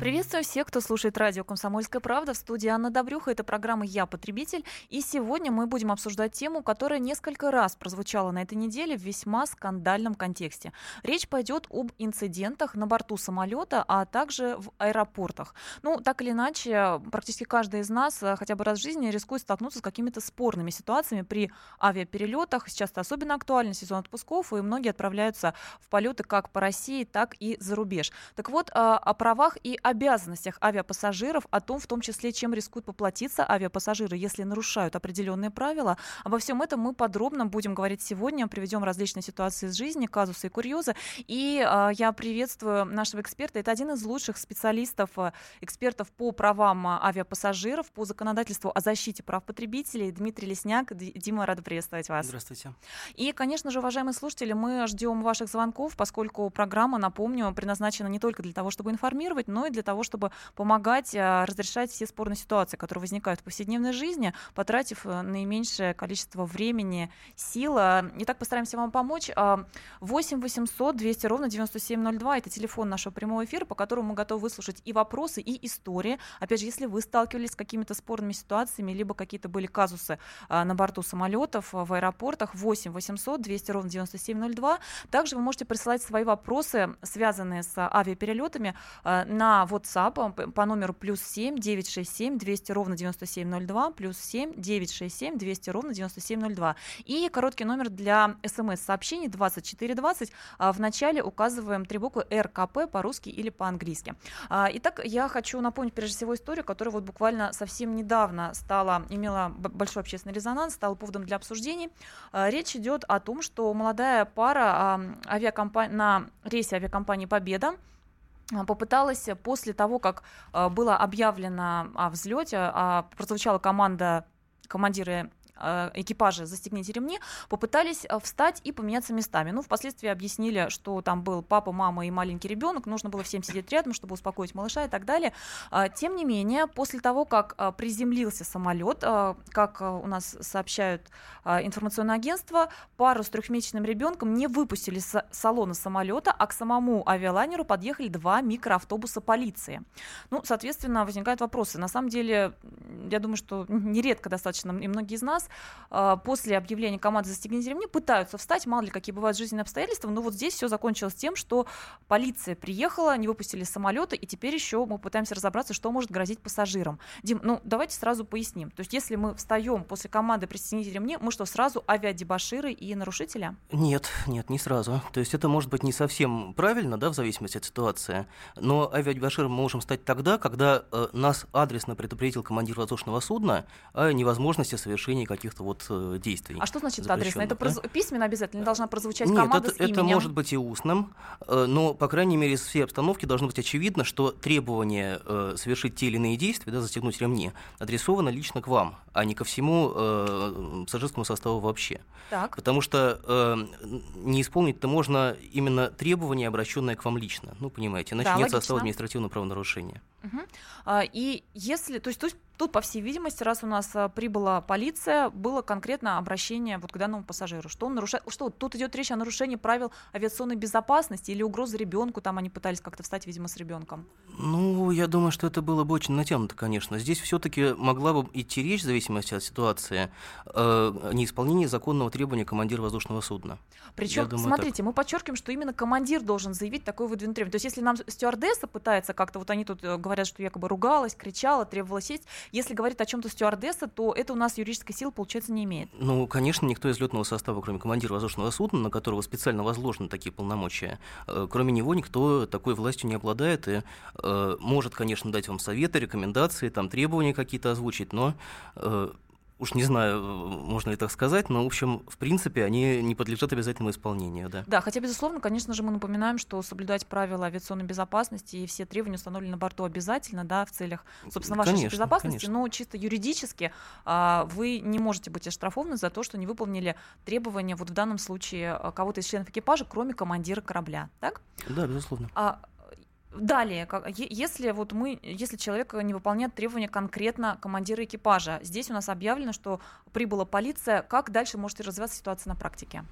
Приветствую всех, кто слушает радио «Комсомольская правда». В студии Анна Добрюха. Это программа «Я потребитель». И сегодня мы будем обсуждать тему, которая несколько раз прозвучала на этой неделе в весьма скандальном контексте. Речь пойдет об инцидентах на борту самолета, а также в аэропортах. Ну, так или иначе, практически каждый из нас э, хотя бы раз в жизни рискует столкнуться с какими-то спорными ситуациями при авиаперелетах. Сейчас это особенно актуально сезон отпусков, и многие отправляются в полеты как по России, так и за рубеж. Так вот, э, о правах и обязанностях авиапассажиров, о том, в том числе, чем рискуют поплатиться авиапассажиры, если нарушают определенные правила. Обо всем этом мы подробно будем говорить сегодня, приведем различные ситуации из жизни, казусы и курьезы. И э, я приветствую нашего эксперта. Это один из лучших специалистов, э, экспертов по правам авиапассажиров, по законодательству о защите прав потребителей. Дмитрий Лесняк. Дима, рада приветствовать вас. Здравствуйте. И, конечно же, уважаемые слушатели, мы ждем ваших звонков, поскольку программа, напомню, предназначена не только для того, чтобы информировать, но и для для того, чтобы помогать а, разрешать все спорные ситуации, которые возникают в повседневной жизни, потратив э, наименьшее количество времени, сил. Итак, постараемся вам помочь. 8 800 200 ровно 9702 это телефон нашего прямого эфира, по которому мы готовы выслушать и вопросы, и истории. Опять же, если вы сталкивались с какими-то спорными ситуациями, либо какие-то были казусы а, на борту самолетов, в аэропортах, 8 800 200 ровно 9702. Также вы можете присылать свои вопросы, связанные с авиаперелетами, а, на WhatsApp по номеру плюс 7 967 200 ровно 9702, плюс 7 967 200 ровно 9702. И короткий номер для смс-сообщений 2420. А, в начале указываем три буквы РКП по-русски или по-английски. А, итак, я хочу напомнить прежде всего историю, которая вот буквально совсем недавно стала, имела большой общественный резонанс, стала поводом для обсуждений. А, речь идет о том, что молодая пара авиакомпания, на рейсе авиакомпании «Победа» попыталась после того, как а, было объявлено о взлете, а, прозвучала команда командиры экипажа «Застегните ремни», попытались э, встать и поменяться местами. Ну, впоследствии объяснили, что там был папа, мама и маленький ребенок, нужно было всем сидеть рядом, чтобы успокоить малыша и так далее. А, тем не менее, после того, как э, приземлился самолет, как у нас сообщают информационное агентство, пару с трехмесячным ребенком не выпустили с салона самолета, а к самому авиалайнеру подъехали два микроавтобуса полиции. Ну, соответственно, возникают вопросы. На самом деле, я думаю, что нередко достаточно, и многие из нас а, после объявления команды «Застегните ремни» пытаются встать, мало ли какие бывают жизненные обстоятельства, но вот здесь все закончилось тем, что полиция приехала, не выпустили самолеты, и теперь еще мы пытаемся разобраться, что может грозить пассажирам. Дим, ну давайте сразу поясним. То есть если мы встаем после команды «Пристегните ремни», мы что, сразу авиадебаширы и нарушители? Нет, нет, не сразу. То есть это может быть не совсем правильно, да, в зависимости от ситуации, но авиадебаширом мы можем стать тогда, когда э, нас адресно предупредил командир воздушного судна о невозможности совершения каких-то вот э, действий. А что значит адресно? Это да? письменно обязательно должна прозвучать Нет, команда это, с это может быть и устным, э, но, по крайней мере, из всей обстановки должно быть очевидно, что требование э, совершить те или иные действия, да, застегнуть ремни, адресовано лично к вам, а не ко всему э, пассажирскому составу вообще. Так. Потому что э, не исполнить-то можно именно требования, обращенные к вам лично. Ну, понимаете, иначе да, нет логично. состава административного правонарушения. Угу. А, и если, то есть, то есть Тут, по всей видимости, раз у нас а, прибыла полиция, было конкретно обращение вот к данному пассажиру, что он нарушает, что тут идет речь о нарушении правил авиационной безопасности или угрозы ребенку, там они пытались как-то встать, видимо, с ребенком. Ну, я думаю, что это было бы очень натянуто, конечно. Здесь все-таки могла бы идти речь, в зависимости от ситуации, э, о неисполнении законного требования командира воздушного судна. Причем, смотрите, так. мы подчеркиваем, что именно командир должен заявить такое выдвинутое требование. То есть, если нам стюардесса пытается как-то, вот они тут э, говорят, что якобы ругалась, кричала, требовала сесть, если говорит о чем-то стюардесса, то это у нас юридической силы, получается, не имеет. Ну, конечно, никто из летного состава, кроме командира воздушного судна, на которого специально возложены такие полномочия, э, кроме него никто такой властью не обладает и э, может, конечно, дать вам советы, рекомендации, там требования какие-то озвучить, но э, уж не знаю, можно ли так сказать, но, в общем, в принципе, они не подлежат обязательному исполнению, да. Да, хотя, безусловно, конечно же, мы напоминаем, что соблюдать правила авиационной безопасности и все требования установлены на борту обязательно, да, в целях, собственно, вашей конечно, безопасности, конечно. но чисто юридически а, вы не можете быть оштрафованы за то, что не выполнили требования, вот в данном случае, а, кого-то из членов экипажа, кроме командира корабля, так? Да, безусловно. А, Далее, если вот мы, если человек не выполняет требования конкретно командира экипажа, здесь у нас объявлено, что прибыла полиция, как дальше может развиваться ситуация на практике?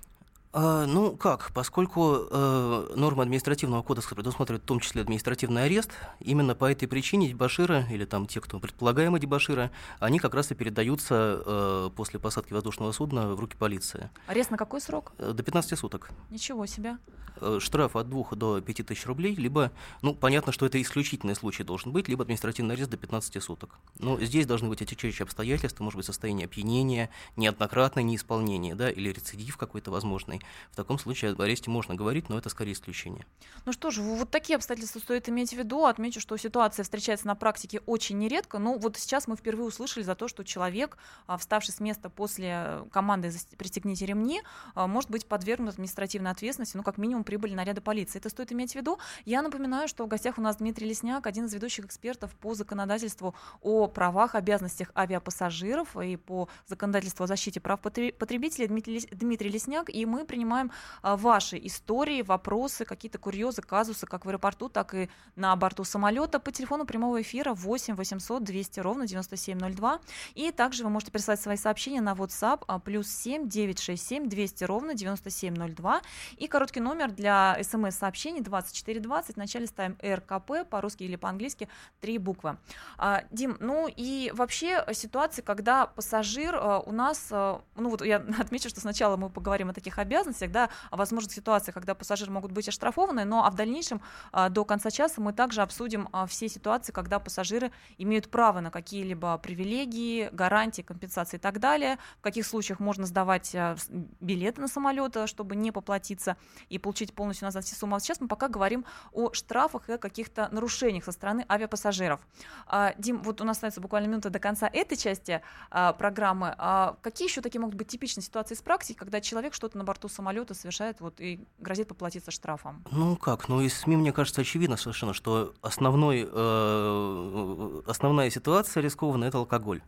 А, ну как, поскольку э, нормы административного кодекса предусматривают в том числе административный арест, именно по этой причине дебаширы, или там те, кто предполагаемые дебаширы, они как раз и передаются э, после посадки воздушного судна в руки полиции. Арест на какой срок? Э, до 15 суток. Ничего себе. Э, штраф от 2 до 5 тысяч рублей, либо, ну, понятно, что это исключительный случай должен быть, либо административный арест до 15 суток. Но здесь должны быть отягчающие обстоятельства, может быть, состояние опьянения, неоднократное неисполнение, да, или рецидив какой-то возможный. В таком случае об аресте можно говорить, но это скорее исключение. Ну что ж, вот такие обстоятельства стоит иметь в виду. Отмечу, что ситуация встречается на практике очень нередко. Ну вот сейчас мы впервые услышали за то, что человек, а, вставший с места после команды «Пристегните ремни», а, может быть подвергнут административной ответственности, ну как минимум прибыли наряда полиции. Это стоит иметь в виду. Я напоминаю, что в гостях у нас Дмитрий Лесняк, один из ведущих экспертов по законодательству о правах, обязанностях авиапассажиров и по законодательству о защите прав потребителей Дмитрий Лесняк, и мы принимаем а, ваши истории, вопросы, какие-то курьезы, казусы, как в аэропорту, так и на борту самолета по телефону прямого эфира 8 800 200 ровно 9702. И также вы можете прислать свои сообщения на WhatsApp а, плюс 7 967 200 ровно 9702. И короткий номер для смс-сообщений 2420. В начале ставим РКП по-русски или по-английски три буквы. А, Дим, ну и вообще ситуация, когда пассажир у нас, ну вот я отмечу, что сначала мы поговорим о таких обязанностях, да, о возможных ситуациях, когда пассажиры могут быть оштрафованы, но а в дальнейшем а, до конца часа мы также обсудим а, все ситуации, когда пассажиры имеют право на какие-либо привилегии, гарантии, компенсации и так далее, в каких случаях можно сдавать а, билеты на самолет, чтобы не поплатиться и получить полностью назад все суммы. А сейчас мы пока говорим о штрафах и о каких-то нарушениях со стороны авиапассажиров. А, Дим, вот у нас остается буквально минута до конца этой части а, программы. А, какие еще такие могут быть типичные ситуации с практики, когда человек что-то на борту самолета совершает вот, и грозит поплатиться штрафом? Ну как, ну из СМИ, мне кажется, очевидно совершенно, что основной, э, основная ситуация рискованная – это алкоголь.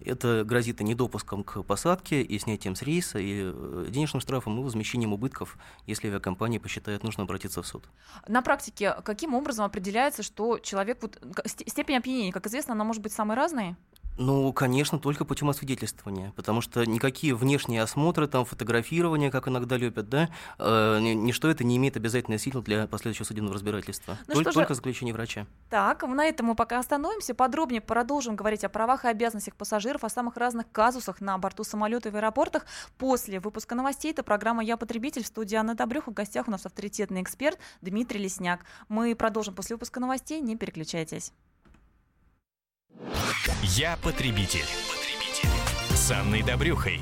Это грозит и недопуском к посадке, и снятием с рейса, и э, денежным штрафом, и возмещением убытков, если авиакомпания посчитает нужно обратиться в суд. На практике каким образом определяется, что человек... Вот, степень опьянения, как известно, она может быть самой разной? Ну, конечно, только путем освидетельствования, потому что никакие внешние осмотры, там, фотографирование, как иногда любят, да, э, ничто это не имеет обязательной силы для последующего судебного разбирательства. Ну, только, только заключение врача. Так, на этом мы пока остановимся. Подробнее продолжим говорить о правах и обязанностях пассажиров, о самых разных казусах на борту самолета и в аэропортах. После выпуска новостей это программа «Я потребитель» в студии Анна Добрюха. В гостях у нас авторитетный эксперт Дмитрий Лесняк. Мы продолжим после выпуска новостей. Не переключайтесь. Я потребитель. потребитель. С Анной Добрюхой.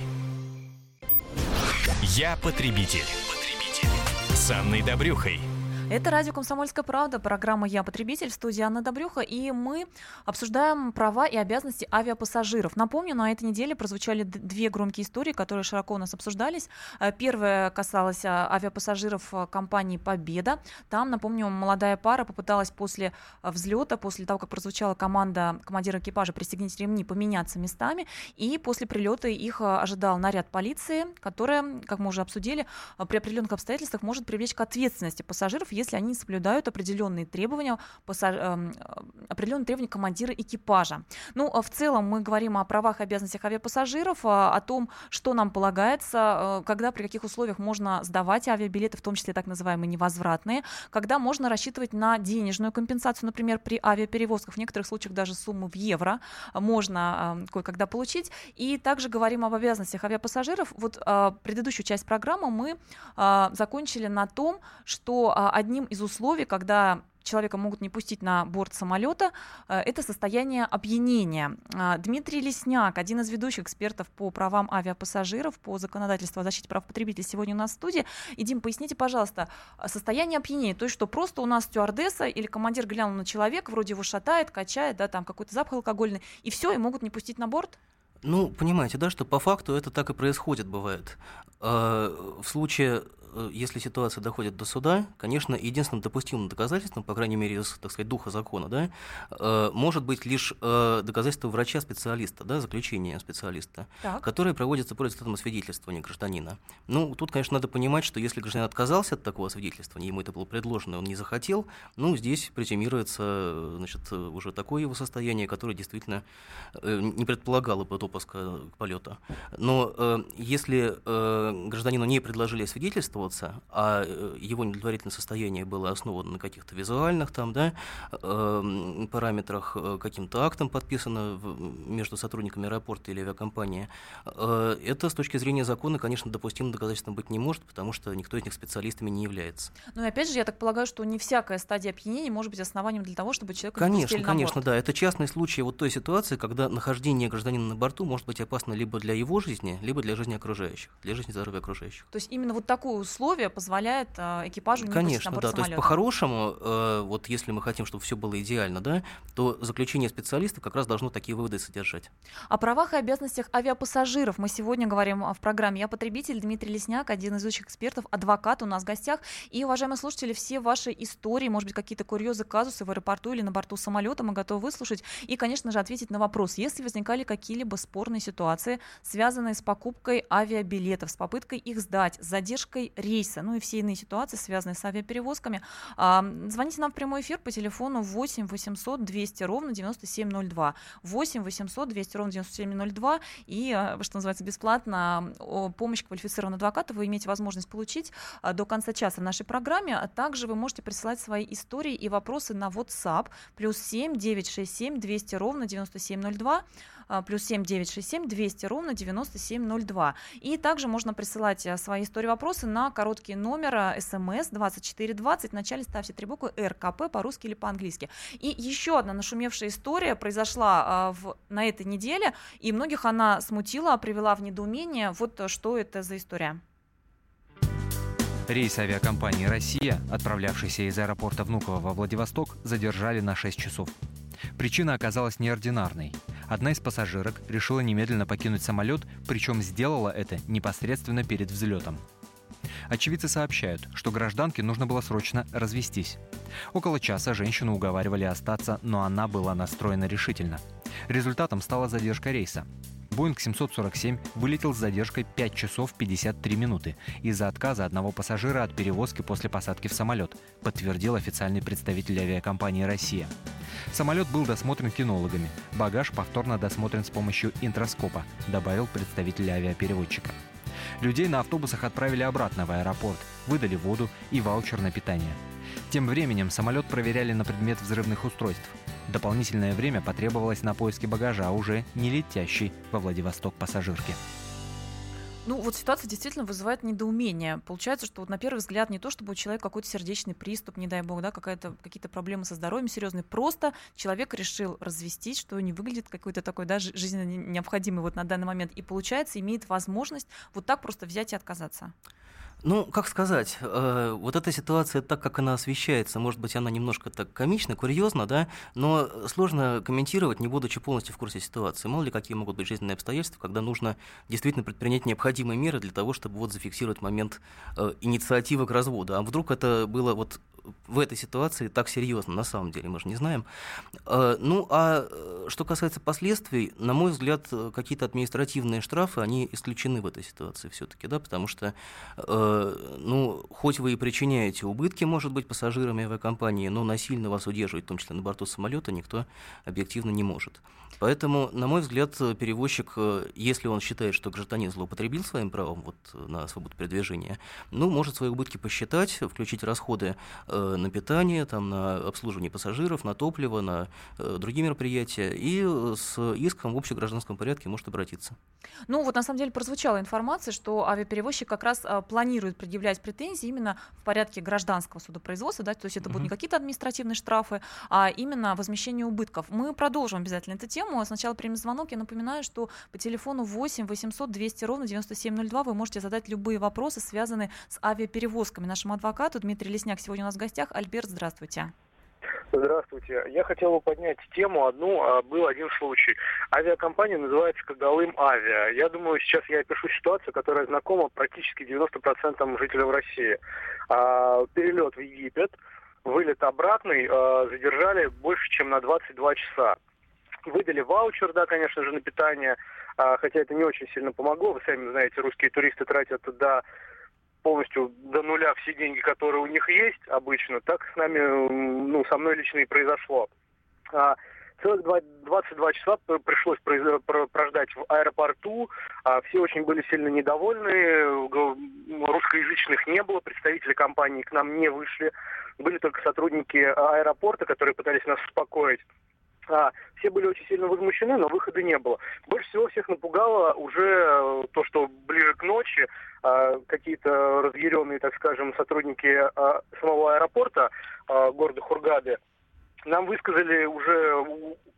Я потребитель. потребитель. С Анной Добрюхой. Это радио «Комсомольская правда», программа «Я потребитель» в студии Анна Добрюха, и мы обсуждаем права и обязанности авиапассажиров. Напомню, на этой неделе прозвучали две громкие истории, которые широко у нас обсуждались. Э, первая касалась а, авиапассажиров э, компании «Победа». Там, напомню, молодая пара попыталась после э, взлета, после того, как прозвучала команда командира экипажа «Пристегните ремни», поменяться местами, и после прилета их ожидал наряд полиции, которая, как мы уже обсудили, при определенных обстоятельствах может привлечь к ответственности пассажиров, если они соблюдают определенные требования, эм, определенные требования командира экипажа. Ну, а в целом мы говорим о правах и обязанностях авиапассажиров, а, о том, что нам полагается, э, когда, при каких условиях можно сдавать авиабилеты, в том числе так называемые невозвратные, когда можно рассчитывать на денежную компенсацию, например, при авиаперевозках, в некоторых случаях даже сумму в евро можно эм, кое-когда получить. И также говорим об обязанностях авиапассажиров. Вот а, предыдущую часть программы мы закончили на том, что одним из условий, когда человека могут не пустить на борт самолета, э, это состояние опьянения. А, Дмитрий Лесняк, один из ведущих экспертов по правам авиапассажиров, по законодательству о защите прав потребителей, сегодня у нас в студии. И, Дим, поясните, пожалуйста, состояние опьянения, то есть что просто у нас стюардесса или командир глянул на человека, вроде его шатает, качает, да, там какой-то запах алкогольный, и все, и могут не пустить на борт? Ну, понимаете, да, что по факту это так и происходит, бывает. В случае э, если ситуация доходит до суда, конечно, единственным допустимым доказательством, по крайней мере, из, так сказать, духа закона, да, э, может быть лишь доказательство врача-специалиста, да, заключение специалиста, так. которое проводится против этого свидетельствования гражданина. Ну, тут, конечно, надо понимать, что если гражданин отказался от такого свидетельствования, ему это было предложено, он не захотел, ну, здесь презюмируется, значит, уже такое его состояние, которое действительно не предполагало бы допуска к полету. Но если гражданину не предложили свидетельствоваться, а э, его неудовлетворительное состояние было основано на каких-то визуальных там, да, эм, параметрах, э, каким-то актом подписано между сотрудниками аэропорта или авиакомпании, э, это с точки зрения закона, конечно, допустимым доказательством быть не может, потому что никто из них специалистами не является. Ну и опять же, я так полагаю, что не всякая стадия опьянения может быть основанием для того, чтобы человек Конечно, конечно, да. Это частный случай вот той ситуации, когда нахождение гражданина на борту может быть опасно либо для его жизни, либо для жизни окружающих, для жизни здоровья окружающих. То есть именно вот такое условие позволяет э, экипажу не Конечно, на да. То есть по-хорошему, э, вот если мы хотим, чтобы все было идеально, да, то заключение специалистов как раз должно такие выводы содержать. О правах и обязанностях авиапассажиров мы сегодня говорим в программе «Я потребитель». Дмитрий Лесняк, один из лучших экспертов, адвокат у нас в гостях. И, уважаемые слушатели, все ваши истории, может быть, какие-то курьезы, казусы в аэропорту или на борту самолета мы готовы выслушать и, конечно же, ответить на вопрос, если возникали какие-либо спорные ситуации, связанные с покупкой авиабилетов, с попыткой их сдать, с задержкой рейса, ну и все иные ситуации, связанные с авиаперевозками. А, звоните нам в прямой эфир по телефону 8 800 200 ровно 9702. 8 800 200 ровно 9702. И, а, что называется, бесплатно помощь квалифицированного адвоката вы имеете возможность получить а, до конца часа в нашей программе. А также вы можете присылать свои истории и вопросы на WhatsApp плюс 7 967 200 ровно 9702. А, плюс 7 967 200 ровно 9702. И также можно присылать а, свои истории вопросы на короткий номер смс 2420. Вначале ставьте три буквы РКП по-русски или по-английски. И еще одна нашумевшая история произошла а, в, на этой неделе, и многих она смутила, привела в недоумение. Вот что это за история. Рейс авиакомпании «Россия», отправлявшийся из аэропорта Внуково во Владивосток, задержали на 6 часов. Причина оказалась неординарной. Одна из пассажирок решила немедленно покинуть самолет, причем сделала это непосредственно перед взлетом. Очевидцы сообщают, что гражданке нужно было срочно развестись. Около часа женщину уговаривали остаться, но она была настроена решительно. Результатом стала задержка рейса. Боинг 747 вылетел с задержкой 5 часов 53 минуты из-за отказа одного пассажира от перевозки после посадки в самолет, подтвердил официальный представитель авиакомпании «Россия». Самолет был досмотрен кинологами, багаж повторно досмотрен с помощью интроскопа, добавил представитель авиапереводчика. Людей на автобусах отправили обратно в аэропорт, выдали воду и ваучер на питание. Тем временем самолет проверяли на предмет взрывных устройств – Дополнительное время потребовалось на поиски багажа уже не летящей во Владивосток пассажирки. Ну, вот ситуация действительно вызывает недоумение. Получается, что вот на первый взгляд не то, чтобы у человека какой-то сердечный приступ, не дай бог, да, какие-то проблемы со здоровьем серьезные. Просто человек решил развестись, что не выглядит какой-то такой, да, жизненно необходимый вот на данный момент. И получается, имеет возможность вот так просто взять и отказаться. Ну, как сказать, э, вот эта ситуация, так как она освещается, может быть, она немножко так комична, курьезна, да, но сложно комментировать, не будучи полностью в курсе ситуации. Мало ли, какие могут быть жизненные обстоятельства, когда нужно действительно предпринять необходимые меры для того, чтобы вот зафиксировать момент э, инициативы к разводу. А вдруг это было вот в этой ситуации так серьезно, на самом деле, мы же не знаем. Э, ну, а э, что касается последствий, на мой взгляд, какие-то административные штрафы, они исключены в этой ситуации все-таки, да, потому что, э, ну, хоть вы и причиняете убытки, может быть, пассажирам авиакомпании, но насильно вас удерживать, в том числе на борту самолета, никто объективно не может. Поэтому, на мой взгляд, перевозчик, если он считает, что гражданин злоупотребил своим правом вот, на свободу передвижения, ну, может свои убытки посчитать, включить расходы Э, на питание, там, на обслуживание пассажиров, на топливо, на э, другие мероприятия, и э, с иском в общегражданском порядке может обратиться. Ну вот на самом деле прозвучала информация, что авиаперевозчик как раз планирует предъявлять претензии именно в порядке гражданского судопроизводства, да, то есть это будут не какие-то административные штрафы, а именно возмещение убытков. Мы продолжим обязательно эту тему. Сначала примем звонок. Я напоминаю, что по телефону 8 800 200 ровно 9702 вы можете задать любые вопросы, связанные с авиаперевозками. Нашему адвокату Дмитрий Лесняк сегодня у нас в гостях. Альберт, здравствуйте. Здравствуйте. Я хотел бы поднять тему одну. А, был один случай. Авиакомпания называется Кагалым Авиа. Я думаю, сейчас я опишу ситуацию, которая знакома практически 90% жителям России. А, перелет в Египет, вылет обратный, а, задержали больше, чем на 22 часа. Выдали ваучер, да, конечно же, на питание, хотя это не очень сильно помогло. Вы сами знаете, русские туристы тратят туда полностью до нуля все деньги, которые у них есть обычно, так с нами, ну, со мной лично и произошло. А, целых 22 часа пришлось прождать в аэропорту. А, все очень были сильно недовольны. Русскоязычных не было, представители компании к нам не вышли. Были только сотрудники аэропорта, которые пытались нас успокоить. А, все были очень сильно возмущены, но выхода не было. Больше всего всех напугало уже э, то, что ближе к ночи а, какие-то разъяренные, так скажем, сотрудники а, самого аэропорта а, города Хургады нам высказали уже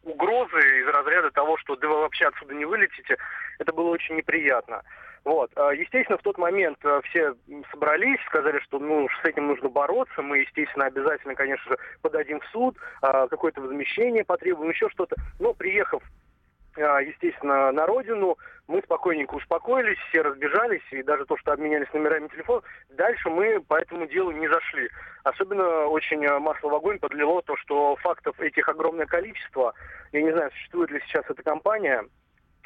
угрозы из разряда того, что да вы вообще отсюда не вылетите. Это было очень неприятно. Вот. Естественно, в тот момент все собрались, сказали, что ну, с этим нужно бороться. Мы, естественно, обязательно, конечно же, подадим в суд, какое-то возмещение потребуем, еще что-то. Но приехав а, естественно, на родину. Мы спокойненько успокоились, все разбежались, и даже то, что обменялись номерами телефона, дальше мы по этому делу не зашли. Особенно очень а, масло в огонь подлило то, что фактов этих огромное количество. Я не знаю, существует ли сейчас эта компания,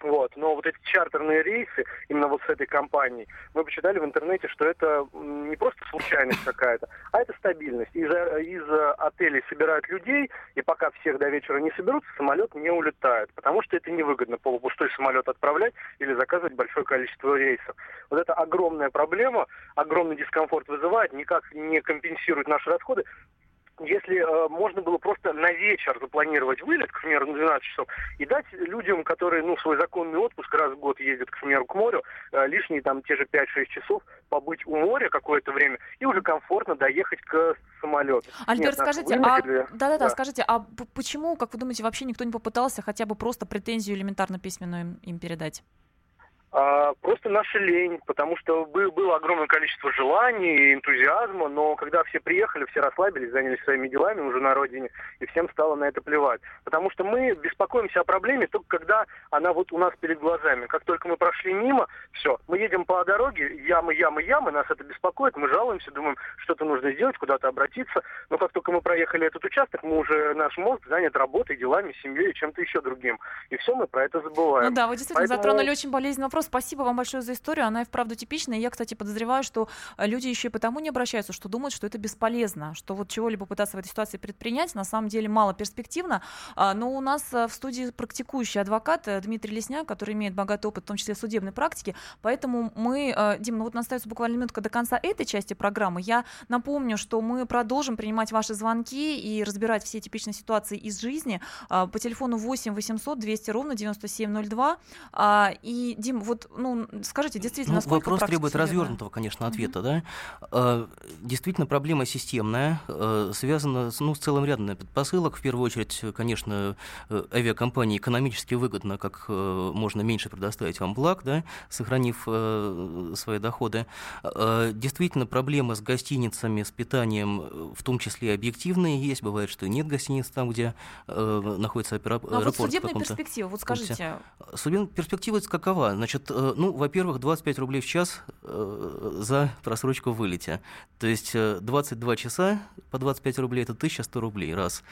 вот. Но вот эти чартерные рейсы, именно вот с этой компанией, мы почитали в интернете, что это не просто случайность какая-то, а это стабильность. Из, из отелей собирают людей, и пока всех до вечера не соберутся, самолет не улетает. Потому что это невыгодно полупустой самолет отправлять или заказывать большое количество рейсов. Вот это огромная проблема, огромный дискомфорт вызывает, никак не компенсирует наши расходы если э, можно было просто на вечер запланировать вылет, к примеру, на 12 часов, и дать людям, которые, ну, свой законный отпуск раз в год ездят, к примеру, к морю, э, лишние там те же 5-6 часов побыть у моря какое-то время и уже комфортно доехать к самолету. Альберт, Нет, скажите, а... Да-да-да, да. скажите, а почему, как вы думаете, вообще никто не попытался хотя бы просто претензию элементарно письменную им передать? А, просто наша лень, потому что было огромное количество желаний и энтузиазма, но когда все приехали, все расслабились, занялись своими делами уже на родине, и всем стало на это плевать. Потому что мы беспокоимся о проблеме только когда она вот у нас перед глазами. Как только мы прошли мимо, все, мы едем по дороге, ямы, ямы, ямы, нас это беспокоит, мы жалуемся, думаем, что-то нужно сделать, куда-то обратиться. Но как только мы проехали этот участок, мы уже, наш мозг занят работой, делами, семьей и чем-то еще другим. И все, мы про это забываем. Ну да, вы действительно Поэтому... затронули очень болезненный вопрос Спасибо вам большое за историю. Она и вправду типичная. Я, кстати, подозреваю, что э, люди еще и потому не обращаются, что думают, что это бесполезно, что вот чего-либо пытаться в этой ситуации предпринять на самом деле мало перспективно. А, но у нас э, в студии практикующий адвокат э, Дмитрий Лесняк, который имеет богатый опыт, в том числе судебной практики. Поэтому мы, Дим, ну вот нас остается буквально минутка до конца этой части программы. Я напомню, что мы продолжим принимать ваши звонки и разбирать все типичные ситуации из жизни по телефону 8 800 200 ровно 9702. А, и, Дим, вот вот, ну, скажите, действительно, ну, Вопрос требует развернутого, конечно, ответа, mm-hmm. да. А, действительно, проблема системная, а, связана с, ну, с целым рядом предпосылок. В первую очередь, конечно, э, авиакомпании экономически выгодно, как э, можно меньше предоставить вам благ, да, сохранив э, свои доходы. А, действительно, проблемы с гостиницами, с питанием, в том числе объективные, есть. Бывает, что нет гостиниц там, где находится аэропорт. Ну, а вот судебная перспектива, вот скажите. Судебная перспектива какова? Значит, Э, ну, во-первых, 25 рублей в час э, за просрочку в вылете. То есть 22 э, часа по 25 рублей – это 1100 рублей, раз.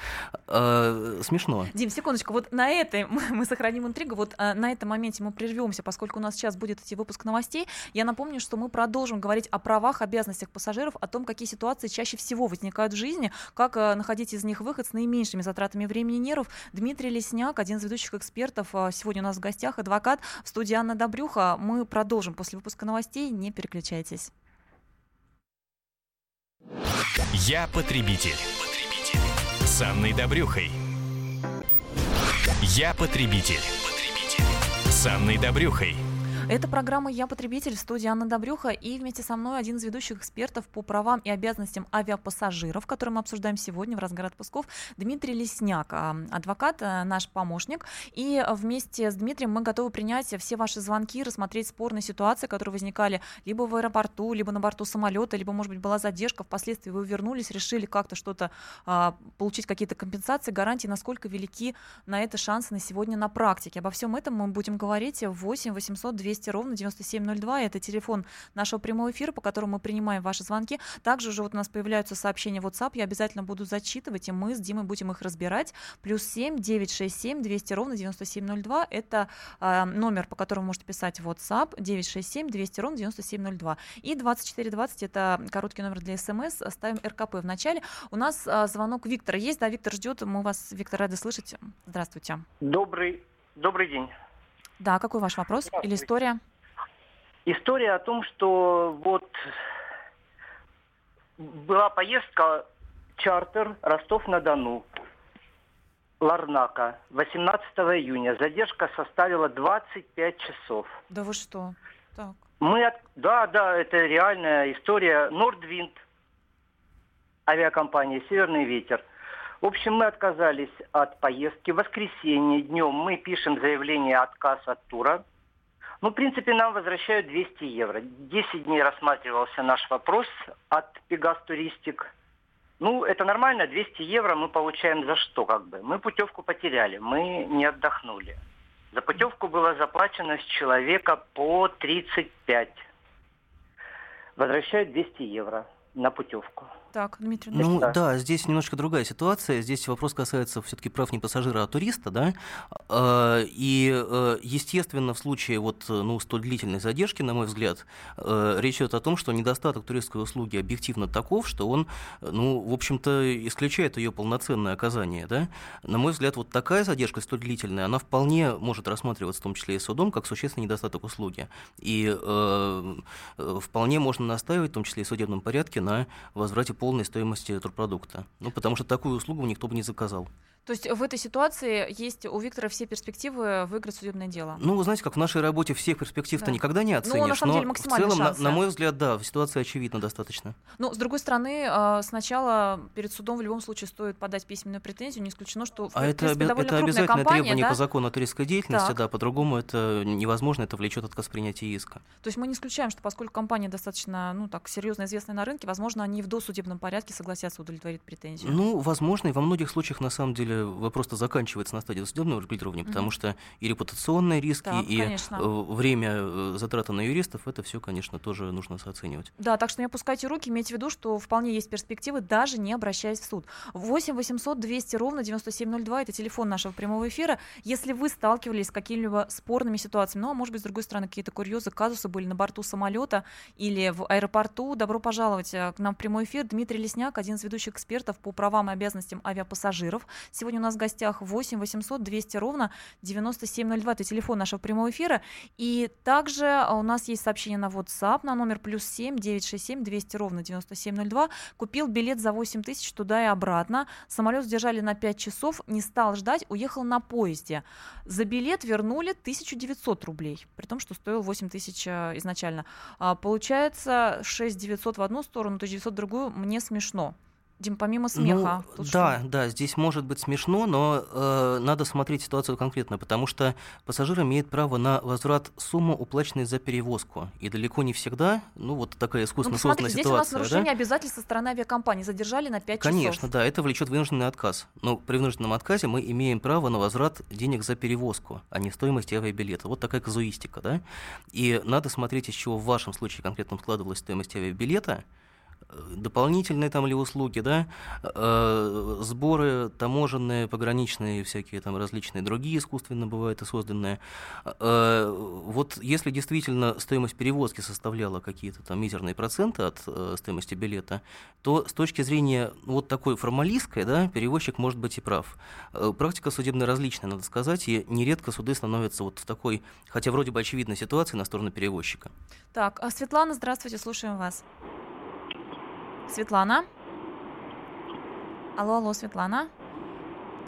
Смешно. Дим, секундочку, вот на этой мы сохраним интригу, вот на этом моменте мы прервемся, поскольку у нас сейчас будет идти выпуск новостей. Я напомню, что мы продолжим говорить о правах, обязанностях пассажиров, о том, какие ситуации чаще всего возникают в жизни, как находить из них выход с наименьшими затратами времени и нервов. Дмитрий Лесняк, один из ведущих экспертов, сегодня у нас в гостях, адвокат, в студии Анна Добрюх. Добрюха. Мы продолжим после выпуска новостей. Не переключайтесь. Я потребитель. потребитель. С Анной Добрюхой. Я потребитель. потребитель. С Анной Добрюхой. Это программа «Я потребитель» в студии Анна Добрюха и вместе со мной один из ведущих экспертов по правам и обязанностям авиапассажиров, который мы обсуждаем сегодня в разгар отпусков, Дмитрий Лесняк, адвокат, э, наш помощник. И вместе с Дмитрием мы готовы принять все ваши звонки, рассмотреть спорные ситуации, которые возникали либо в аэропорту, либо на борту самолета, либо, может быть, была задержка, впоследствии вы вернулись, решили как-то что-то а, получить какие-то компенсации, гарантии, насколько велики на это шансы на сегодня на практике. Обо всем этом мы будем говорить в 8 800 200 200 ровно 9702. Это телефон нашего прямого эфира, по которому мы принимаем ваши звонки. Также уже вот у нас появляются сообщения в WhatsApp. Я обязательно буду зачитывать, и мы с Димой будем их разбирать. Плюс 7 967 200 ровно 9702. Это э, номер, по которому можете писать в WhatsApp. 967 200 ровно 9702. И 2420 это короткий номер для смс. Ставим РКП в начале. У нас э, звонок Виктора есть. Да, Виктор ждет. Мы вас, Виктор, рады слышать. Здравствуйте. Добрый, добрый день. Да, какой ваш вопрос или история? История о том, что вот была поездка чартер Ростов-на-Дону, Ларнака, 18 июня. Задержка составила 25 часов. Да вы что? Так. Мы от... Да, да, это реальная история. Нордвинд, авиакомпания «Северный ветер». В общем, мы отказались от поездки. В воскресенье днем мы пишем заявление отказ от тура. Ну, в принципе, нам возвращают 200 евро. 10 дней рассматривался наш вопрос от Пегас Туристик. Ну, это нормально, 200 евро мы получаем за что, как бы? Мы путевку потеряли, мы не отдохнули. За путевку было заплачено с человека по 35. Возвращают 200 евро на путевку. Так, Дмитрий. Ну да. да, здесь немножко другая ситуация. Здесь вопрос касается все-таки прав не пассажира, а туриста, да. А, и, э, естественно, в случае вот, ну, столь длительной задержки, на мой взгляд, э, речь идет о том, что недостаток туристской услуги объективно таков, что он, ну, в общем-то, исключает ее полноценное оказание, да. На мой взгляд, вот такая задержка столь длительная, она вполне может рассматриваться, в том числе и судом, как существенный недостаток услуги. И э, э вполне можно настаивать, в том числе и в судебном порядке, на возврате полной стоимости турпродукта. Ну, потому что такую услугу никто бы не заказал. То есть в этой ситуации есть у Виктора все перспективы выиграть судебное дело? Ну, вы знаете, как в нашей работе всех перспектив-то да. никогда не оценишь. Ну, на самом деле, но в целом, на, на мой взгляд, да, ситуация очевидна достаточно. Ну, с другой стороны, а, сначала перед судом в любом случае стоит подать письменную претензию. Не исключено, что в а это, принципе, это обязательное компания, требование да? по закону о туристской деятельности, так. да, по-другому это невозможно, это влечет отказ принятия иска. То есть мы не исключаем, что поскольку компания достаточно, ну, так, серьезно известная на рынке, возможно, они в досудебном порядке согласятся удовлетворить претензию. Ну, возможно, и во многих случаях, на самом деле, вы просто заканчиваете заканчивается на стадии судебного регулирования, mm-hmm. потому что и репутационные риски, так, и конечно. Э, время э, затраты на юристов, это все, конечно, тоже нужно оценивать. Да, так что не опускайте руки, имейте в виду, что вполне есть перспективы, даже не обращаясь в суд. 8 800 200 ровно 9702 это телефон нашего прямого эфира. Если вы сталкивались с какими-либо спорными ситуациями, ну, а может быть, с другой стороны, какие-то курьезы, казусы были на борту самолета или в аэропорту, добро пожаловать э, к нам в прямой эфир. Дмитрий Лесняк, один из ведущих экспертов по правам и обязанностям авиапассажиров. Сегодня у нас в гостях 8 800 200 ровно 9702. Это телефон нашего прямого эфира. И также а, у нас есть сообщение на WhatsApp на номер плюс 7 967 200 ровно 9702. Купил билет за 8 тысяч туда и обратно. Самолет задержали на 5 часов, не стал ждать, уехал на поезде. За билет вернули 1900 рублей, при том, что стоил 8 тысяч а, изначально. А, получается 6 900 в одну сторону, 1900 в другую. Мне смешно. Дим, помимо смеха. Ну, да, что? да, здесь может быть смешно, но э, надо смотреть ситуацию конкретно, потому что пассажир имеет право на возврат суммы, уплаченной за перевозку. И далеко не всегда, ну вот такая искусственно ну, созданная здесь ситуация. Здесь у нас нарушение да? обязательств со стороны авиакомпании. Задержали на 5 часов. Конечно, да, это влечет вынужденный отказ. Но при вынужденном отказе мы имеем право на возврат денег за перевозку, а не стоимость авиабилета. Вот такая казуистика, да. И надо смотреть, из чего в вашем случае конкретно складывалась стоимость авиабилета, дополнительные там ли услуги, да, э, сборы таможенные, пограничные, всякие там различные другие искусственно бывают и созданные. Э, вот если действительно стоимость перевозки составляла какие-то там мизерные проценты от э, стоимости билета, то с точки зрения вот такой формалистской, да, перевозчик может быть и прав. Э, практика судебная различная, надо сказать, и нередко суды становятся вот в такой, хотя вроде бы очевидной ситуации на сторону перевозчика. Так, а Светлана, здравствуйте, слушаем вас. Светлана? Алло, алло, Светлана?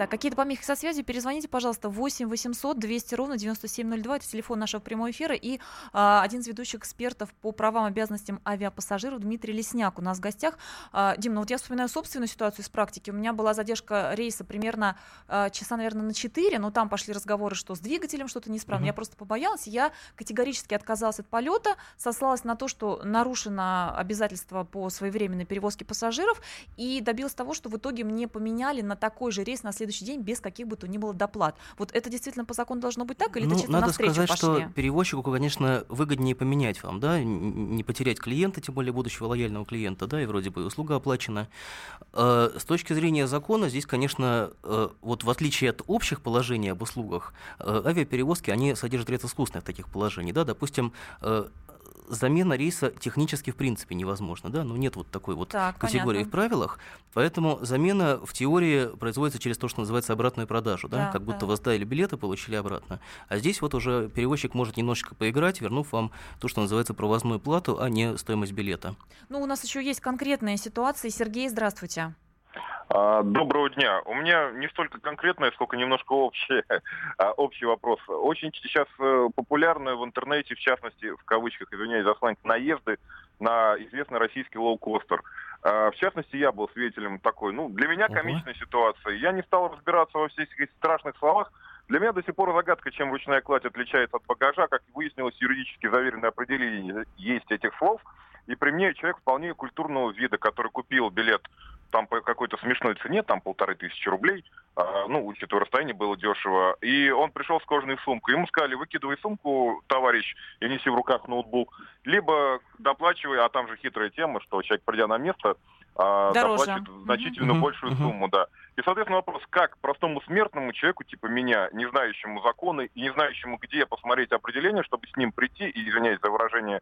Так, какие-то помехи со связью, перезвоните, пожалуйста, 8 800 200 ровно 9702, это телефон нашего прямого эфира, и а, один из ведущих экспертов по правам и обязанностям авиапассажиров Дмитрий Лесняк у нас в гостях. А, Дим, ну вот я вспоминаю собственную ситуацию из практики. У меня была задержка рейса примерно а, часа, наверное, на 4, но там пошли разговоры, что с двигателем что-то неисправно. Uh-huh. Я просто побоялась, я категорически отказалась от полета, сослалась на то, что нарушено обязательство по своевременной перевозке пассажиров, и добилась того, что в итоге мне поменяли на такой же рейс на следующий день без каких бы то ни было доплат. Вот это действительно по закону должно быть так, или ну, это чисто надо сказать, пошли? что перевозчику, конечно, выгоднее поменять вам, да, не потерять клиента, тем более будущего лояльного клиента, да, и вроде бы услуга оплачена. Э, с точки зрения закона, здесь, конечно, э, вот в отличие от общих положений об услугах, э, авиаперевозки, они содержат ряд искусственных таких положений, да, допустим, замена рейса технически в принципе невозможна, да, ну нет вот такой вот так, категории понятно. в правилах, поэтому замена в теории производится через то, что называется обратную продажу, да, да как будто да. вы сдали билеты, получили обратно. А здесь вот уже перевозчик может немножечко поиграть, вернув вам то, что называется провозную плату, а не стоимость билета. Ну, у нас еще есть конкретные ситуации. Сергей, здравствуйте. А, доброго дня. У меня не столько конкретное, сколько немножко общий, а, общий вопрос. Очень сейчас э, популярны в интернете, в частности, в кавычках, извиняюсь за сленг, наезды на известный российский лоукостер. А, в частности, я был свидетелем такой, ну, для меня комичной uh-huh. ситуации. Я не стал разбираться во всех этих страшных словах. Для меня до сих пор загадка, чем ручная кладь отличается от багажа. Как выяснилось, юридически заверенное определение есть этих слов. И при мне человек вполне культурного вида, который купил билет там по какой-то смешной цене, там полторы тысячи рублей, а, ну, учитывая расстояние, было дешево. И он пришел с кожаной сумкой. Ему сказали, выкидывай сумку, товарищ, и неси в руках ноутбук. Либо доплачивай, а там же хитрая тема, что человек, придя на место, а, доплачивает значительно mm-hmm. большую mm-hmm. сумму, да. И, соответственно, вопрос, как простому смертному человеку, типа меня, не знающему законы и не знающему, где посмотреть определение, чтобы с ним прийти и, извиняюсь за выражение,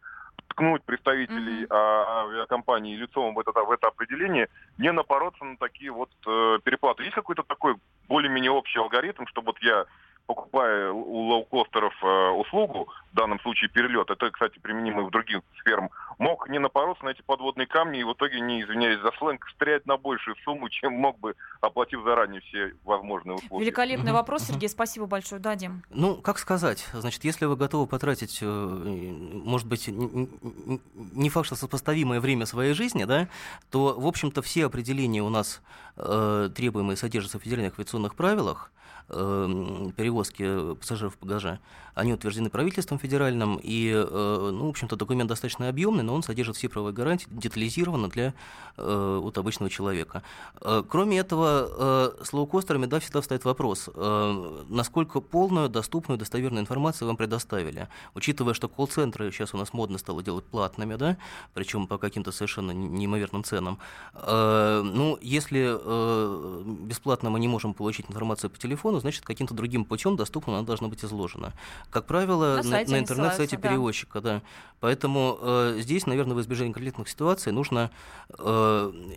ткнуть представителей mm-hmm. авиакомпании лицом в это, в это определение, не напороться на такие вот э, переплаты. Есть какой-то такой более-менее общий алгоритм, чтобы вот я покупая у лоукостеров э, услугу, в данном случае перелет, это, кстати, применимо и в других сферах, мог не напороться на эти подводные камни и в итоге, не извиняюсь за сленг, стрять на большую сумму, чем мог бы, оплатив заранее все возможные услуги. Великолепный вопрос, Сергей, спасибо большое, дадим. Ну, как сказать, значит, если вы готовы потратить, э, может быть, не факт, что сопоставимое время своей жизни, да, то, в общем-то, все определения у нас э, требуемые содержатся в федеральных авиационных правилах, перевозки пассажиров багажа, они утверждены правительством федеральным, и, э, ну, в общем-то, документ достаточно объемный, но он содержит все правовые гарантии, детализированно для э, вот, обычного человека. Э, кроме этого, с лоукостерами, да, всегда встает вопрос, насколько полную, доступную, достоверную информацию вам предоставили, учитывая, что колл-центры сейчас у нас модно стало делать платными, да, причем по каким-то совершенно неимоверным ценам. Ну, если бесплатно мы не можем получить информацию по телефону, значит, каким-то другим путем доступно она должна быть изложена. Как правило, на, на, на интернет-сайте да. перевозчика, да. Поэтому э, здесь, наверное, в избежании конкретных ситуаций нужно э,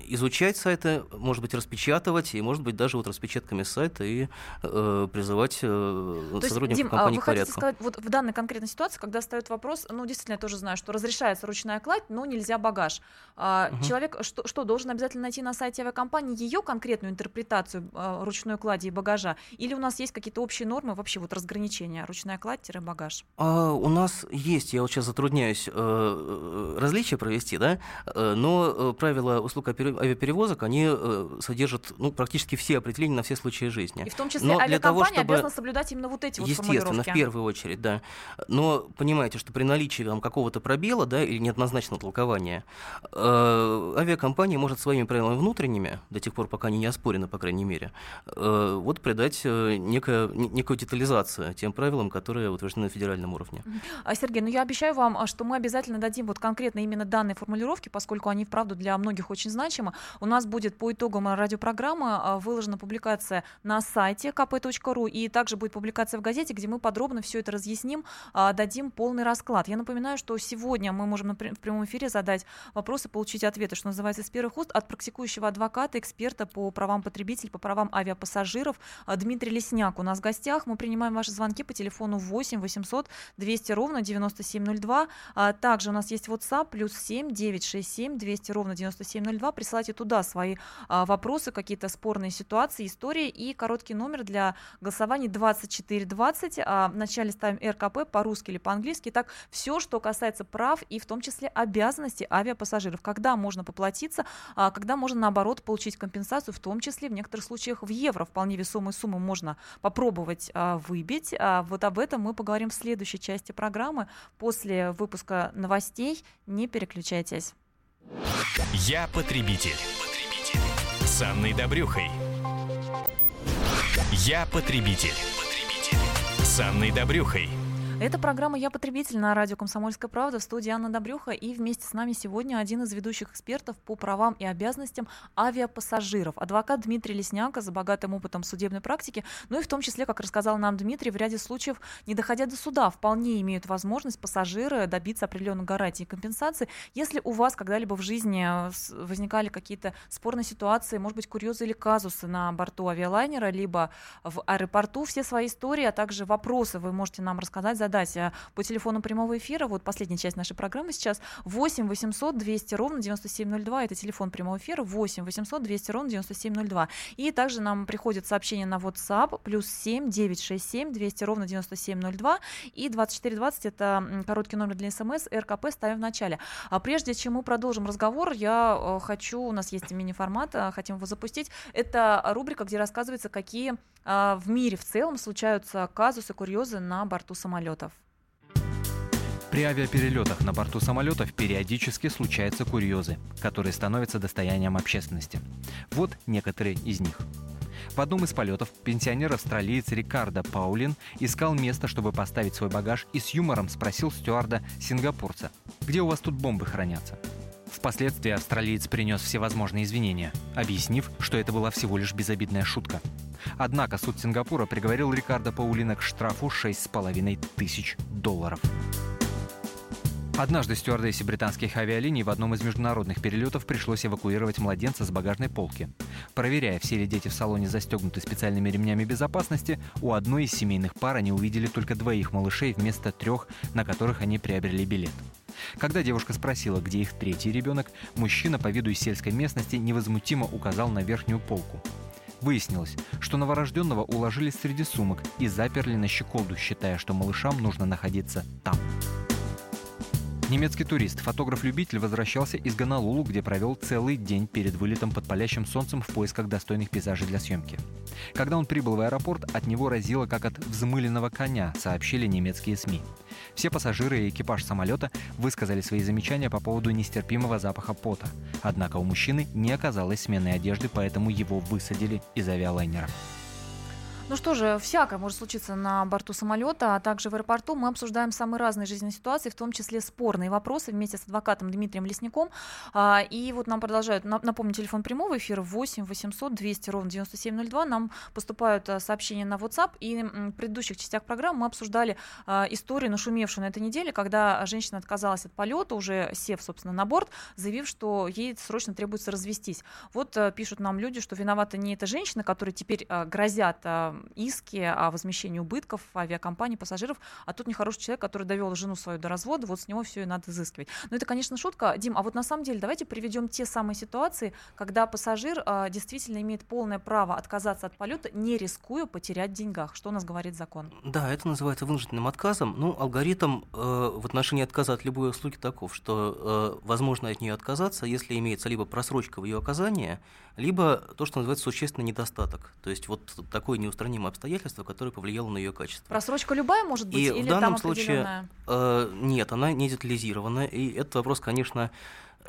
изучать сайты, может быть, распечатывать, и, может быть, даже вот распечатками сайта и э, призывать э, То сотрудников Дим, а компании вы к порядку. сказать, вот в данной конкретной ситуации, когда встает вопрос, ну, действительно, я тоже знаю, что разрешается ручная кладь, но нельзя багаж. А, угу. Человек что, что, должен обязательно найти на сайте авиакомпании ее конкретную интерпретацию э, ручной клади и багажа? Или у нас есть какие-то общие нормы, вообще вот разграничения, ручная кладь-багаж? А, у нас есть, я вот сейчас затрудняюсь э, э различия провести, да, э, но э, правила услуг авиаперевозок, они э, содержат ну, практически все определения на все случаи жизни. И в том числе но авиакомпания того, чтобы... обязана соблюдать именно вот эти вот Естественно, в первую очередь, да. Но понимаете, что при наличии там, какого-то пробела, да, или неоднозначного толкования, э, авиакомпания может своими правилами внутренними, до тех пор, пока они не оспорены, по крайней мере, э, вот придать э, некая, некую детализацию тем правилам, которые утверждены на федеральном уровне. А, Сергей, ну я обещаю вам, а, что мы обязательно дадим вот конкретно именно данные формулировки, поскольку они, вправду, для многих очень значимы. У нас будет по итогам радиопрограммы а, выложена публикация на сайте kp.ru и также будет публикация в газете, где мы подробно все это разъясним, дадим полный расклад. Я напоминаю, что сегодня мы можем в прямом эфире задать вопросы, получить ответы, что называется, с первых уст от практикующего адвоката, эксперта по правам потребителей, по правам авиапассажиров Дмитрия Лесняк у нас в гостях. Мы принимаем ваши звонки по телефону 8 800 200 ровно 9702. А также у нас есть WhatsApp плюс 7 967 200 ровно 9702. Присылайте туда свои а, вопросы, какие-то спорные ситуации, истории и короткий номер для голосования 2420. А, вначале ставим РКП по-русски или по-английски. Так, все, что касается прав и в том числе обязанностей авиапассажиров. Когда можно поплатиться, а, когда можно, наоборот, получить компенсацию, в том числе в некоторых случаях в евро. Вполне весомую сумму можно попробовать а, выбить. А, вот об этом мы поговорим в следующей части программы после выпуска новостей. Не переключайтесь. Я потребитель. потребитель. С Анной Добрюхой. Я потребитель. потребитель. С Анной Добрюхой. Это программа «Я потребитель» на радио «Комсомольская правда» в студии Анна Добрюха. И вместе с нами сегодня один из ведущих экспертов по правам и обязанностям авиапассажиров. Адвокат Дмитрий Лесняка за богатым опытом судебной практики. Ну и в том числе, как рассказал нам Дмитрий, в ряде случаев, не доходя до суда, вполне имеют возможность пассажиры добиться определенных гарантий и компенсации. Если у вас когда-либо в жизни э, возникали какие-то спорные ситуации, может быть, курьезы или казусы на борту авиалайнера, либо в аэропорту, все свои истории, а также вопросы вы можете нам рассказать, задать задать а, по телефону прямого эфира. Вот последняя часть нашей программы сейчас. 8 800 200 ровно 9702. Это телефон прямого эфира. 8 800 200 ровно 9702. И также нам приходит сообщение на WhatsApp. Плюс 7 967 200 ровно 9702. И 2420 это короткий номер для смс. РКП ставим в начале. А прежде чем мы продолжим разговор, я э, хочу, у нас есть мини-формат, э, хотим его запустить. Это рубрика, где рассказывается, какие в мире в целом случаются казусы, курьезы на борту самолетов. При авиаперелетах на борту самолетов периодически случаются курьезы, которые становятся достоянием общественности. Вот некоторые из них. В одном из полетов пенсионер-австралиец Рикардо Паулин искал место, чтобы поставить свой багаж и с юмором спросил стюарда сингапурца, где у вас тут бомбы хранятся. Впоследствии австралиец принес всевозможные извинения, объяснив, что это была всего лишь безобидная шутка. Однако суд Сингапура приговорил Рикардо Паулина к штрафу 6,5 тысяч долларов. Однажды стюардессе британских авиалиний в одном из международных перелетов пришлось эвакуировать младенца с багажной полки. Проверяя, все ли дети в салоне застегнуты специальными ремнями безопасности, у одной из семейных пар они увидели только двоих малышей вместо трех, на которых они приобрели билет. Когда девушка спросила, где их третий ребенок, мужчина по виду из сельской местности невозмутимо указал на верхнюю полку. Выяснилось, что новорожденного уложили среди сумок и заперли на щеколду, считая, что малышам нужно находиться там. Немецкий турист, фотограф-любитель возвращался из Гонолулу, где провел целый день перед вылетом под палящим солнцем в поисках достойных пейзажей для съемки. Когда он прибыл в аэропорт, от него разило как от взмыленного коня, сообщили немецкие СМИ. Все пассажиры и экипаж самолета высказали свои замечания по поводу нестерпимого запаха пота. Однако у мужчины не оказалось сменной одежды, поэтому его высадили из авиалайнера. Ну что же, всякое может случиться на борту самолета, а также в аэропорту. Мы обсуждаем самые разные жизненные ситуации, в том числе спорные вопросы вместе с адвокатом Дмитрием Лесником. А, и вот нам продолжают, напомню, телефон прямого эфира 8 800 200 ровно 9702. Нам поступают а, сообщения на WhatsApp. И в предыдущих частях программы мы обсуждали а, историю, нашумевшую на этой неделе, когда женщина отказалась от полета, уже сев, собственно, на борт, заявив, что ей срочно требуется развестись. Вот пишут нам люди, что виновата не эта женщина, которой теперь грозят иски о возмещении убытков авиакомпании, пассажиров, а тут нехороший человек, который довел жену свою до развода, вот с него все и надо изыскивать. Но это, конечно, шутка. Дим, а вот на самом деле давайте приведем те самые ситуации, когда пассажир а, действительно имеет полное право отказаться от полета, не рискуя потерять деньгах. Что у нас говорит закон? Да, это называется вынужденным отказом. Ну, алгоритм э, в отношении отказа от любой услуги таков, что э, возможно от нее отказаться, если имеется либо просрочка в ее оказании, либо то, что называется существенный недостаток. То есть вот такое неустранимое обстоятельство, которое повлияло на ее качество. Просрочка любая может быть? И или в данном там случае э, нет, она не детализирована. И этот вопрос, конечно,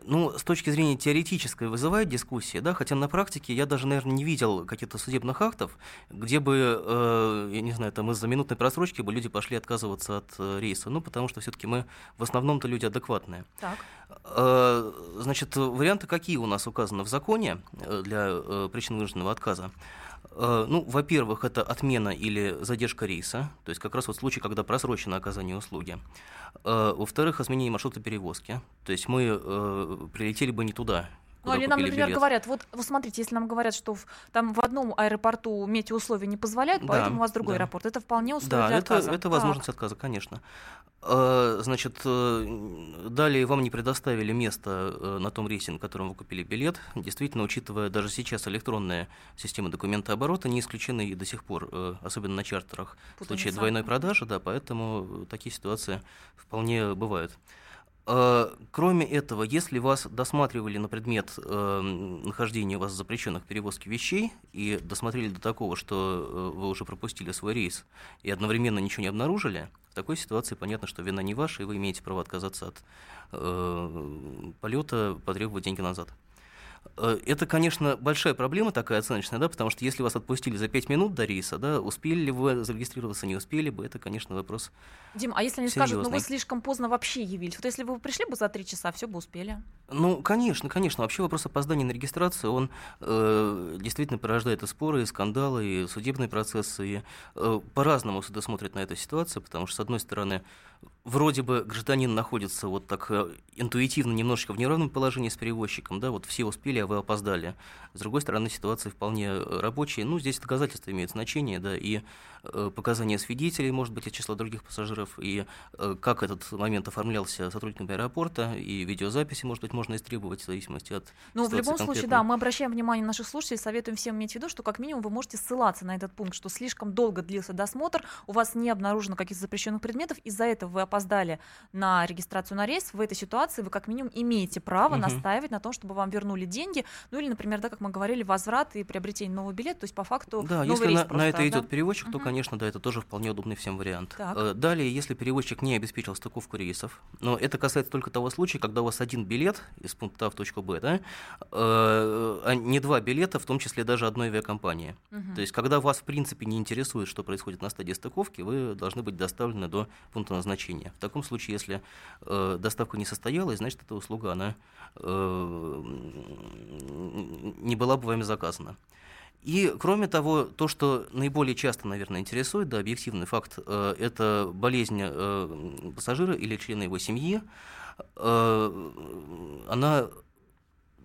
ну, с точки зрения теоретической вызывает дискуссии, да, хотя на практике я даже, наверное, не видел каких-то судебных актов, где бы, э, я не знаю, там из-за минутной просрочки бы люди пошли отказываться от э, рейса, ну, потому что все-таки мы в основном-то люди адекватные. Так. Э, значит, варианты какие у нас указаны в законе э, для э, причин вынужденного отказа? Э, ну, во-первых, это отмена или задержка рейса, то есть как раз вот случай, когда просрочено оказание услуги. Э, во-вторых, изменение маршрута перевозки, то есть мы э, прилетели бы не туда, ну, или нам, например, билет. говорят, вот, вот смотрите, если нам говорят, что в, там в одном аэропорту метеоусловия не позволяют, Да, поэтому у вас другой да. аэропорт. Это вполне условие Да, для это, отказа. это Так. возможность отказа, конечно. Э, Значит, э, далее вам не предоставили место э, на том рейсе, на котором вы купили билет. Действительно, учитывая даже сейчас электронная система документооборота, не исключены и до сих пор, особенно на чартерах, в случае Путаница. двойной продажи, да, поэтому такие ситуации вполне бывают. Э, Кроме этого, если вас досматривали на предмет э, нахождения у вас запрещенных перевозки вещей и досмотрели до такого, что э, вы уже пропустили свой рейс и одновременно ничего не обнаружили, в такой ситуации понятно, что вина не ваша, и вы имеете право отказаться от э, полета, потребовать деньги назад. Э, Это, конечно, большая проблема такая оценочная, да, потому что если вас отпустили за 5 минут до рейса, да, успели ли вы зарегистрироваться, не успели бы, это, конечно, вопрос Дим, а если они скажут, ну вы слишком поздно вообще явились? Вот если бы вы пришли бы за три часа, все бы успели. Ну, конечно, конечно. Вообще вопрос опоздания на регистрацию, он э, действительно порождает и споры, и скандалы, и судебные процессы. И, э, по-разному суды смотрят на эту ситуацию, потому что, с одной стороны, вроде бы гражданин находится вот так э, интуитивно немножечко в неравном положении с перевозчиком, да, вот все успели, а вы опоздали. С другой стороны, ситуация вполне э, рабочая. Ну, здесь доказательства имеют значение, да, и э, показания свидетелей, может быть, из числа других пассажиров, и э, как этот момент оформлялся сотрудниками аэропорта, и видеозаписи, может быть, можно истребовать в зависимости от Ну, в любом случае, конкретной. да, мы обращаем внимание наших слушателей, советуем всем иметь в виду, что как минимум вы можете ссылаться на этот пункт, что слишком долго длился досмотр, у вас не обнаружено каких-то запрещенных предметов, из-за этого вы опоздали на регистрацию на рейс. В этой ситуации вы как минимум имеете право Мгм. настаивать на том, чтобы вам вернули деньги, ну или, например, да, как мы говорили, возврат и приобретение нового билета, то есть по факту Да, новый если рейс на, на просто, это да? идет перевозчик, то, Мгм. конечно, да, это тоже вполне удобный всем вариант. Так. Э, Далее, если перевозчик не обеспечил стыковку рейсов, но это касается только того случая, когда у вас один билет из пункта А в точку Б, да, э, а не два билета, в том числе даже одной авиакомпании. Мгм. То есть, когда вас, в принципе, не интересует, что происходит на стадии стыковки, вы должны быть доставлены до пункта назначения. В таком случае, если э, доставка не состоялась, значит, эта услуга, она э, не была бы вами заказана. И, кроме того, то, что наиболее часто, наверное, интересует, да, объективный факт, э, это болезнь э, пассажира или члена его семьи. Э, она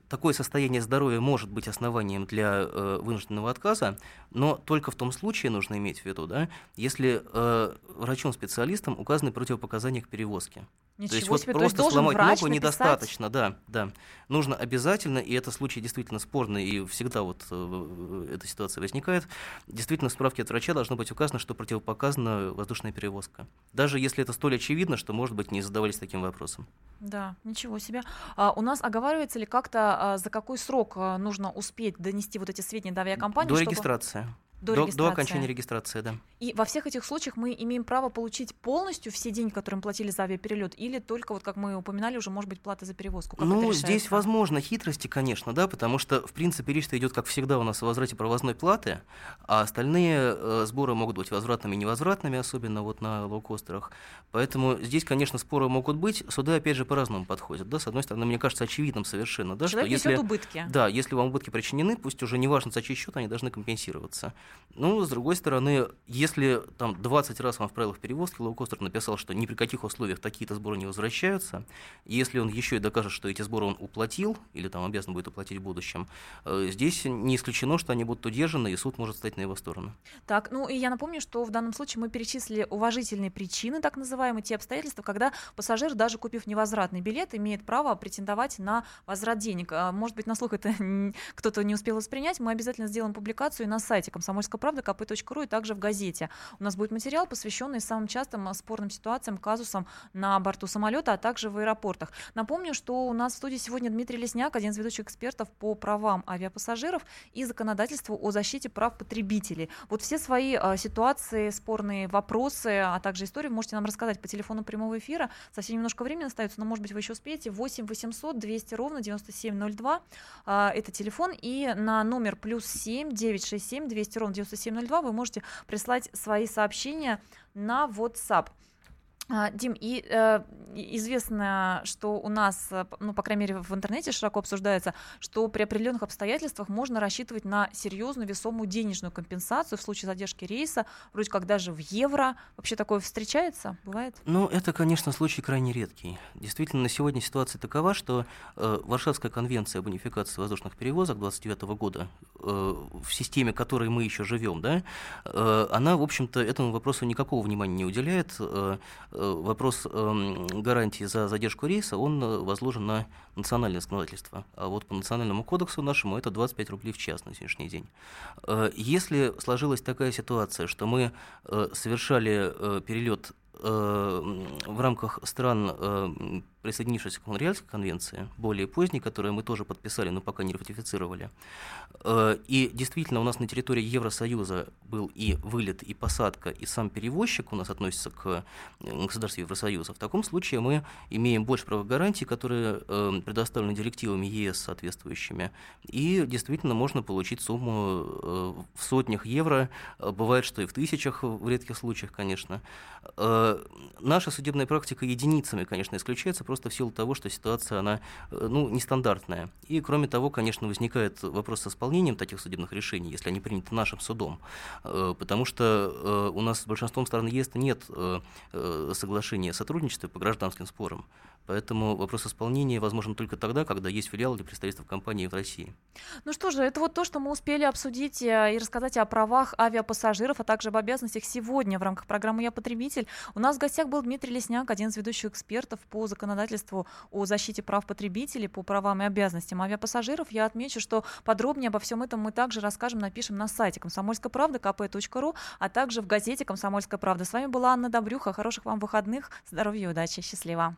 такое состояние здоровья может быть основанием для э, вынужденного отказа, но только в том случае нужно иметь в виду, да, если э, врачом-специалистом указаны противопоказания к перевозке. Ничего то есть вот себе, то просто есть сломать ногу написать? недостаточно, да, да. Нужно обязательно, и это случай действительно спорный, и всегда вот э, эта ситуация возникает, действительно в справке от врача должно быть указано, что противопоказана воздушная перевозка. Даже если это столь очевидно, что, может быть, не задавались таким вопросом. Да, ничего себе. А у нас оговаривается ли как-то, за какой срок а, нужно успеть донести вот эти сведения до авиакомпании? До чтобы- регистрации. До, До, регистрации. окончания регистрации, да. И во всех этих случаях мы имеем право получить полностью все деньги, которые мы платили за авиаперелет, или только, вот как мы упоминали, уже может быть плата за перевозку? Как ну, здесь возможно хитрости, конечно, да, потому что, в принципе, речь идет, как всегда, у нас о возврате провозной платы, а остальные э, сборы могут быть возвратными и невозвратными, особенно вот на лоукостерах. Поэтому здесь, конечно, споры могут быть. Суды, опять же, по-разному подходят. Да? С одной стороны, мне кажется, очевидным совершенно, да, Человек что если... убытки. Да, если вам убытки причинены, пусть уже неважно, за чей счет, они должны компенсироваться. Ну, с другой стороны, если там 20 раз вам в правилах перевозки лоукостер написал, что ни при каких условиях такие-то сборы не возвращаются, если он еще и докажет, что эти сборы он уплатил, или там обязан будет уплатить в будущем, э, здесь не исключено, что они будут удержаны, и суд может стать на его сторону. Так, ну и я напомню, что в данном случае мы перечислили уважительные причины, так называемые, те обстоятельства, когда пассажир, даже купив невозвратный билет, имеет право претендовать на возврат денег. А, Может быть, на слух это кто-то не успел воспринять, мы обязательно сделаем публикацию на сайте комсомольская правда kp.ru и также в газете. У нас будет материал, посвященный самым частым а, спорным ситуациям, казусам на борту самолета, а также в аэропортах. Напомню, что у нас в студии сегодня Дмитрий Лесняк, один из ведущих экспертов по правам авиапассажиров и законодательству о защите прав потребителей. Вот все свои а, ситуации, спорные вопросы, а также истории можете нам рассказать по телефону прямого эфира. Совсем немножко времени остается, но, может быть, вы еще успеете. 8 800 200 ровно 9702. А, это телефон. И на номер плюс 7 967 200 ровно 9702 вы можете прислать свои сообщения на WhatsApp. А, Дим, и э, известно, что у нас, э, ну, по крайней мере, в интернете широко обсуждается, что при определенных обстоятельствах можно рассчитывать на серьезную весомую денежную компенсацию в случае задержки рейса, вроде как даже в евро. Вообще такое встречается? Бывает? Ну, это, конечно, случай крайне редкий. Действительно, на сегодня ситуация такова, что э, Варшавская конвенция об унификации воздушных перевозок 29 года, э, в системе которой мы еще живем, да, э, она, в общем-то, этому вопросу никакого внимания не уделяет. Э, вопрос эм, гарантии за задержку рейса, он э, возложен на национальное законодательство. А вот по национальному кодексу нашему это 25 рублей в час на сегодняшний день. Э, если сложилась такая ситуация, что мы совершали перелет в рамках стран присоединившись к Монреальской конвенции, более поздней, которую мы тоже подписали, но пока не ратифицировали. Э, и действительно у нас на территории Евросоюза был и вылет, и посадка, и сам перевозчик у нас относится к государству Евросоюза. В таком случае мы имеем больше правовых гарантий, которые э, предоставлены директивами ЕС соответствующими. И действительно можно получить сумму э, в сотнях евро. Бывает, что и в тысячах в редких случаях, конечно. Наша судебная практика единицами, конечно, исключается, просто в силу того, что ситуация, она, э, ну, нестандартная. И, кроме того, конечно, возникает вопрос с исполнением таких судебных решений, если они приняты нашим судом, э, потому что э, у нас с большинством стран ЕС нет соглашения о сотрудничестве по гражданским спорам. Поэтому вопрос исполнения возможен только тогда, когда есть филиал или представительство компании в России. Ну что же, это вот то, что мы успели обсудить и рассказать о правах авиапассажиров, а также об обязанностях сегодня в рамках программы «Я потребитель». У нас в гостях был Дмитрий Лесняк, один из ведущих экспертов по законодательству о защите прав потребителей по правам и обязанностям авиапассажиров. Я отмечу, что подробнее обо всем этом мы также расскажем, напишем на сайте комсомольской правды kp.ru, а также в газете «Комсомольская правда». С вами была Анна Добрюха. Хороших вам выходных, здоровья и удачи. Счастливо.